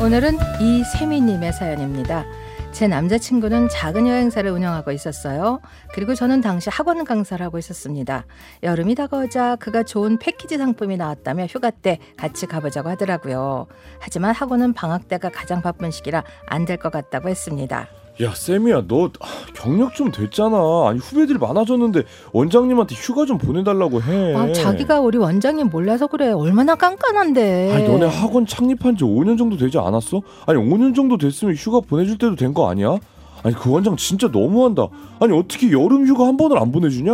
오늘은 이세미님의 사연입니다. 제 남자친구는 작은 여행사를 운영하고 있었어요. 그리고 저는 당시 학원 강사를 하고 있었습니다. 여름이 다가오자 그가 좋은 패키지 상품이 나왔다며 휴가 때 같이 가보자고 하더라고요. 하지만 학원은 방학 때가 가장 바쁜 시기라 안 될 것 같다고 했습니다. 야 쌤이야 너 경력 좀 됐잖아 아니 후배들이 많아졌는데 원장님한테 휴가 좀 보내달라고 해 아, 자기가 우리 원장님 몰라서 그래. 얼마나 깐깐한데. 아니 너네 학원 창립한 지 5년 정도 되지 않았어? 아니 5년 정도 됐으면 휴가 보내줄 때도 된 거 아니야? 아니 그 원장 진짜 너무한다 아니 어떻게 여름 휴가 한 번을 안 보내주냐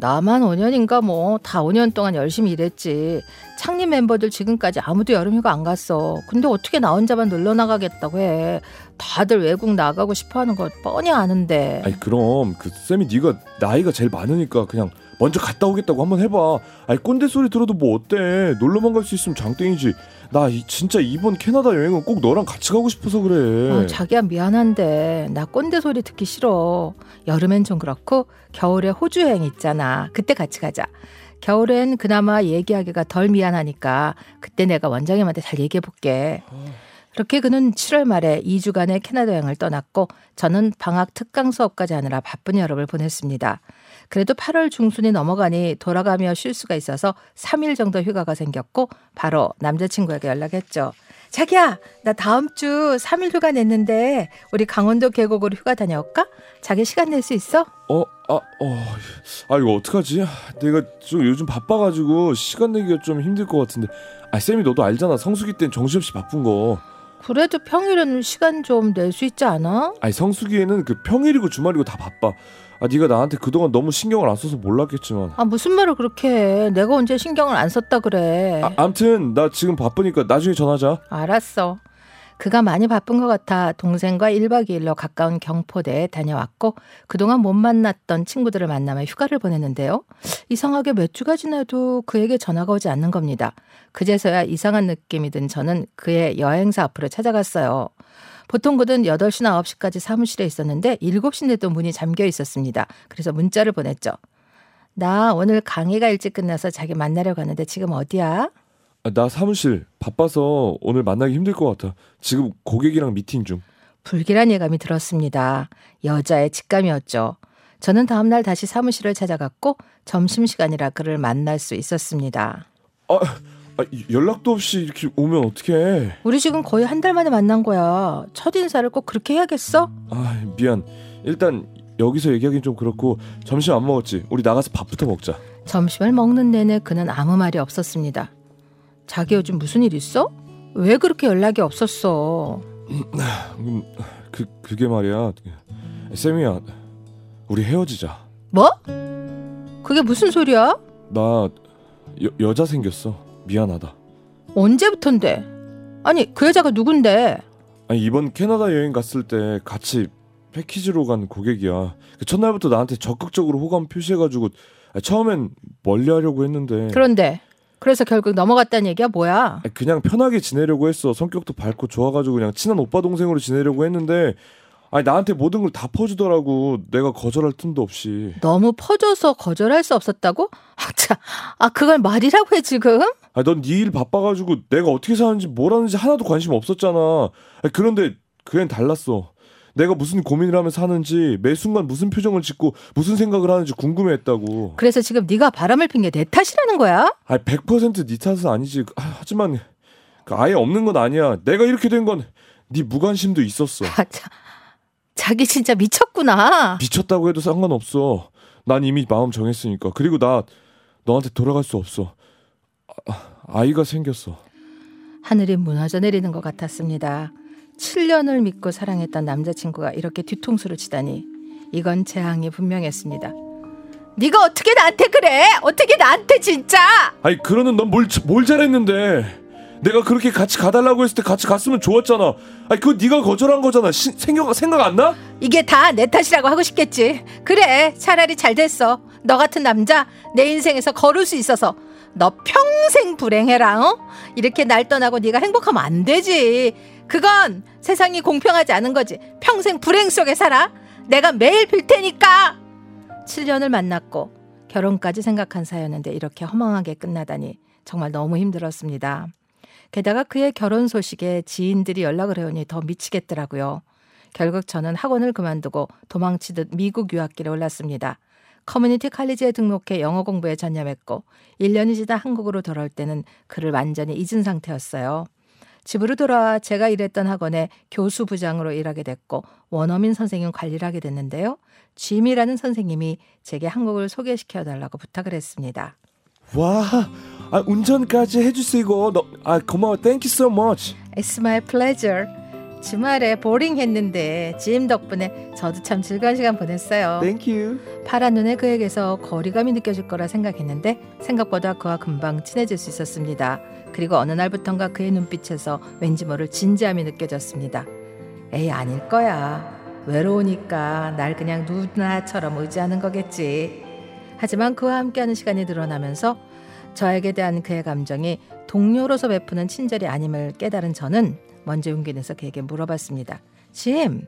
나만 5년인가 뭐 다 5년 동안 열심히 일했지. 창립 멤버들 지금까지 아무도 여름휴가 안 갔어. 근데 어떻게 나 혼자만 놀러 나가겠다고 해. 다들 외국 나가고 싶어하는 거 뻔히 아는데. 아니 그럼 그 쌤이 네가 나이가 제일 많으니까 그냥 먼저 갔다 오겠다고 한번 해봐 아니 꼰대 소리 들어도 뭐 어때 놀러만 갈 수 있으면 장땡이지 나 이- 진짜 이번 캐나다 여행은 꼭 너랑 같이 가고 싶어서 그래 어, 자기야 미안한데 나 꼰대 소리 듣기 싫어. 여름엔 좀 그렇고 겨울에 호주 여행 있잖아. 그때 같이 가자. 겨울엔 그나마 얘기하기가 덜 미안하니까 그때 내가 원장님한테 잘 얘기해 볼게. 그렇게 그는 7월 말에 2주간의 캐나다 여행을 떠났고 저는 방학 특강 수업까지 하느라 바쁜 여름을 보냈습니다. 그래도 8월 중순이 넘어가니 돌아가며 쉴 수가 있어서 3일 정도 휴가가 생겼고 바로 남자친구에게 연락했죠. 자기야, 나 다음 주 3일 휴가 냈는데 우리 강원도 계곡으로 휴가 다녀올까? 자기 시간 낼 수 있어? 어, 아, 어, 아 이거 어떡하지? 내가 좀 요즘 바빠가지고 시간 내기가 좀 힘들 것 같은데. 아 쌤이 너도 알잖아 성수기 땐 정신없이 바쁜 거. 그래도 평일에는 시간 좀 낼 수 있지 않아? 아니 성수기에는 그 평일이고 주말이고 다 바빠. 아 네가 나한테 그동안 너무 신경을 안 써서 몰랐겠지만. 아 무슨 말을 그렇게 해? 내가 언제 신경을 안 썼다 그래? 아, 암튼 나 지금 바쁘니까 나중에 전화하자. 알았어. 그가 많이 바쁜 것 같아 동생과 1박 2일로 가까운 경포대에 다녀왔고 그동안 못 만났던 친구들을 만나며 휴가를 보냈는데요. 이상하게 몇 주가 지나도 그에게 전화가 오지 않는 겁니다. 그제서야 이상한 느낌이 든 저는 그의 여행사 앞으로 찾아갔어요. 보통 그는 8시나 9시까지 사무실에 있었는데 7시인데도 문이 잠겨 있었습니다. 그래서 문자를 보냈죠. 나 오늘 강의가 일찍 끝나서 자기 만나려 가는데 지금 어디야? 아, 나 사무실 바빠서 오늘 만나기 힘들 것 같아. 지금 고객이랑 미팅 중. 불길한 예감이 들었습니다. 여자의 직감이었죠. 저는 다음날 다시 사무실을 찾아갔고 점심시간이라 그를 만날 수 있었습니다. 아, 아 연락도 없이 이렇게 오면 어떡해? 우리 지금 거의 한 달 만에 만난 거야. 첫 인사를 꼭 그렇게 해야겠어? 아 미안. 일단 여기서 얘기하긴 좀 그렇고 점심 안 먹었지. 우리 나가서 밥부터 먹자. 점심을 먹는 내내 그는 아무 말이 없었습니다. 자기 요즘 무슨 일 있어? 왜 그렇게 연락이 없었어? 음, 그 그게 말이야. 쌤이야. 우리 헤어지자. 뭐? 그게 무슨 소리야? 나 여, 여자 생겼어. 미안하다. 언제부턴데? 아니 그 여자가 누군데? 아니 이번 캐나다 여행 갔을 때 같이 패키지로 간 고객이야. 그 첫날부터 나한테 적극적으로 호감 표시해가지고 아, 처음엔 멀리하려고 했는데 그런데 그래서 결국 넘어갔다는 얘기야 뭐야? 그냥 편하게 지내려고 했어. 성격도 밝고 좋아가지고 그냥 친한 오빠 동생으로 지내려고 했는데 아니 나한테 모든 걸 다 퍼주더라고. 내가 거절할 틈도 없이. 너무 퍼져서 거절할 수 없었다고? 아, 참. 아, 그걸 말이라고 해, 지금? 아니 넌네 일 바빠가지고 내가 어떻게 사는지 뭘 하는지 하나도 관심 없었잖아. 아니, 그런데 그엔 달랐어. 내가 무슨 고민을 하면서 사는지 매 순간 무슨 표정을 짓고 무슨 생각을 하는지 궁금해했다고. 그래서 지금 네가 바람을 핀 게 내 탓이라는 거야? 아니 100%네 탓은 아니지. 아, 하지만 그 아예 없는 건 아니야. 내가 이렇게 된 건 네 무관심도 있었어. 아, 자, 자기 진짜 미쳤구나. 미쳤다고 해도 상관없어. 난 이미 마음 정했으니까. 그리고 나 너한테 돌아갈 수 없어. 아, 아이가 생겼어. 하늘이 무너져 내리는 것 같았습니다. 7년을 믿고 사랑했던 남자친구가 이렇게 뒤통수를 치다니 이건 재앙이 분명했습니다. 네가 어떻게 나한테 그래? 어떻게 나한테 진짜? 아니 그러는 넌뭘 뭘 잘했는데? 내가 그렇게 같이 가달라고 했을 때 같이 갔으면 좋았잖아. 아니 그거 네가 거절한 거잖아. 시, 생각 생각 안 나? 이게 다 내 탓이라고 하고 싶겠지. 그래, 차라리 잘 됐어. 너 같은 남자 내 인생에서 거를 수 있어서 너 평생 불행해라. 어? 이렇게 날 떠나고 네가 행복하면 안 되지. 그건 세상이 공평하지 않은 거지. 평생 불행 속에 살아. 내가 매일 빌 테니까. 7년을 만났고 결혼까지 생각한 사였는데 이렇게 허망하게 끝나다니 정말 너무 힘들었습니다. 게다가 그의 결혼 소식에 지인들이 연락을 해오니 더 미치겠더라고요. 결국 저는 학원을 그만두고 도망치듯 미국 유학길에 올랐습니다. 커뮤니티 칼리지에 등록해 영어 공부에 전념했고 1년이 지나 한국으로 돌아올 때는 그를 완전히 잊은 상태였어요. 집으로 돌아와 제가 일했던 학원에 교수 부장으로 일하게 됐고 원어민 선생님 관리를 하게 됐는데요. 짐이라는 선생님이 제게 한국을 소개시켜 달라고 부탁을 했습니다. 와, 아, 운전까지 해주시고, 너, 아, 고마워. Thank you so much. It's my pleasure. 주말에 보링했는데 짐 덕분에 저도 참 즐거운 시간 보냈어요. Thank you. 파란 눈에 그에게서 거리감이 느껴질 거라 생각했는데 생각보다 그와 금방 친해질 수 있었습니다. 그리고 어느 날부턴가 그의 눈빛에서 왠지 모를 진지함이 느껴졌습니다. 에이 아닐 거야. 외로우니까 날 그냥 누나처럼 의지하는 거겠지. 하지만 그와 함께하는 시간이 늘어나면서 저에게 대한 그의 감정이 동료로서 베푸는 친절이 아님을 깨달은 저는 먼저 용기 내서 그에게 물어봤습니다. 짐,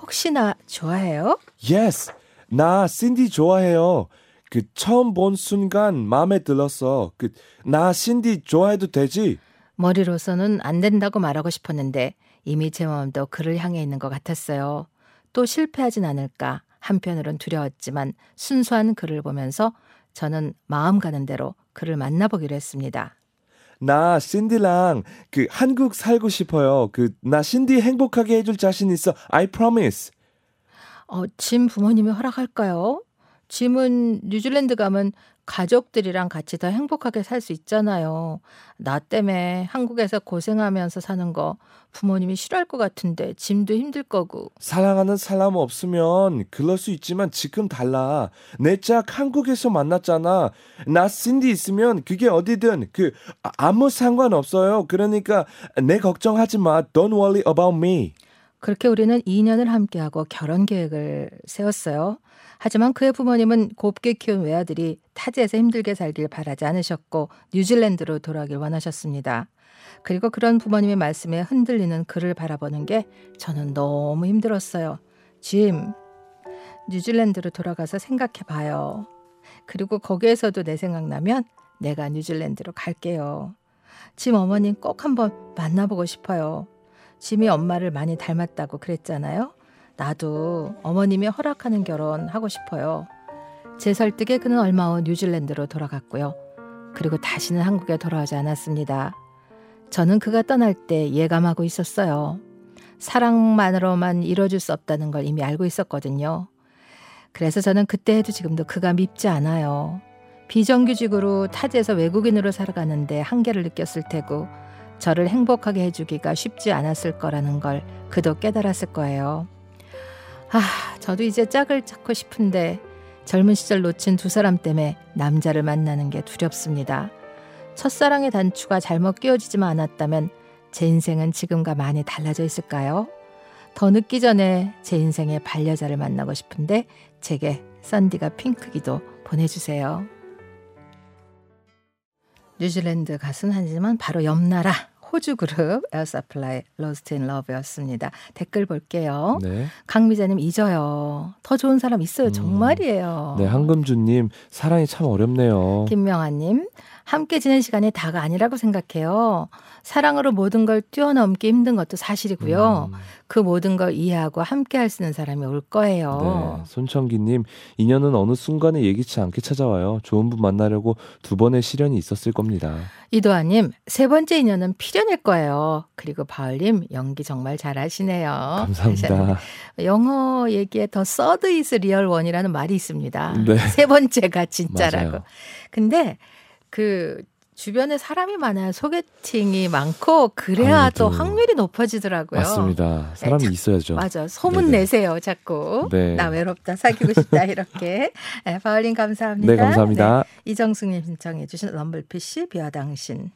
혹시 나 좋아해요? Yes. 나 신디 좋아해요. 그 처음 본 순간 마음에 들었어. 그 나 신디 좋아해도 되지? 머리로서는 안 된다고 말하고 싶었는데 이미 제 마음도 그를 향해 있는 것 같았어요. 또 실패하진 않을까 한편으론 두려웠지만 순수한 그를 보면서 저는 마음 가는 대로 그를 만나보기로 했습니다. 나 신디랑 그 한국 살고 싶어요. 그 나 신디 행복하게 해줄 자신 있어. I promise. 어, 짐 부모님이 허락할까요? 짐은 뉴질랜드 가면 가족들이랑 같이 더 행복하게 살 수 있잖아요. 나 때문에 한국에서 고생하면서 사는 거 부모님이 싫어할 것 같은데 짐도 힘들 거고. 사랑하는 사람 없으면 그럴 수 있지만 지금 달라. 내 짝 한국에서 만났잖아. 나 신디 있으면 그게 어디든 그 아- 아무 상관 없어요. 그러니까 내 걱정하지 마. Don't worry about me. 그렇게 우리는 2년을 함께하고 결혼 계획을 세웠어요. 하지만 그의 부모님은 곱게 키운 외아들이 타지에서 힘들게 살길 바라지 않으셨고 뉴질랜드로 돌아가길 원하셨습니다. 그리고 그런 부모님의 말씀에 흔들리는 그를 바라보는 게 저는 너무 힘들었어요. 짐, 뉴질랜드로 돌아가서 생각해 봐요. 그리고 거기에서도 내 생각나면 내가 뉴질랜드로 갈게요. 짐 어머님 꼭 한번 만나보고 싶어요. 짐이 엄마를 많이 닮았다고 그랬잖아요. 나도 어머님이 허락하는 결혼 하고 싶어요. 제 설득에 그는 얼마 후 뉴질랜드로 돌아갔고요. 그리고 다시는 한국에 돌아오지 않았습니다. 저는 그가 떠날 때 예감하고 있었어요. 사랑만으로만 이뤄줄 수 없다는 걸 이미 알고 있었거든요. 그래서 저는 그때 해도 지금도 그가 밉지 않아요. 비정규직으로 타지에서 외국인으로 살아가는데 한계를 느꼈을 테고 저를 행복하게 해주기가 쉽지 않았을 거라는 걸 그도 깨달았을 거예요. 아, 저도 이제 짝을 찾고 싶은데 젊은 시절 놓친 두 사람 때문에 남자를 만나는 게 두렵습니다. 첫사랑의 단추가 잘못 끼워지지만 않았다면 제 인생은 지금과 많이 달라져 있을까요? 더 늦기 전에 제 인생의 반려자를 만나고 싶은데 제게 썬디가 핑크기도 보내주세요. 뉴질랜드 가수는 하지만 바로 옆 나라 호주 그룹 에어서플라이 Lost in Love였습니다. 댓글 볼게요. 네. 강미자님 잊어요. 더 좋은 사람 있어요. 정말이에요. 네, 한금주님 사랑이 참 어렵네요. 김명아님 함께 지낸 시간이 다가 아니라고 생각해요. 사랑으로 모든 걸 뛰어넘기 힘든 것도 사실이고요. 음. 그 모든 걸 이해하고 함께 할 수 있는 사람이 올 거예요. 네, 손청기님 인연은 어느 순간에 예기치 않게 찾아와요. 좋은 분 만나려고 두 번의 시련이 있었을 겁니다. 이도아님 세 번째 인연은 필연일 거예요. 그리고 바울님 연기 정말 잘하시네요. 감사합니다. 영어 얘기에 the third is real one이라는 말이 있습니다. 네. 세 번째가 진짜라고. 맞아요. 근데 그 주변에 사람이 많아야 소개팅이 많고 그래야 아무래도. 또 확률이 높아지더라고요. 맞습니다. 사람이 자- 있어야죠. 맞아. 소문 네네. 내세요, 자꾸. 네. 나 외롭다, 사귀고 싶다, 이렇게. 네, 바울린 감사합니다. 네, 감사합니다. 네, 이정숙님 신청해 주신 럼블피쉬 비와 당신.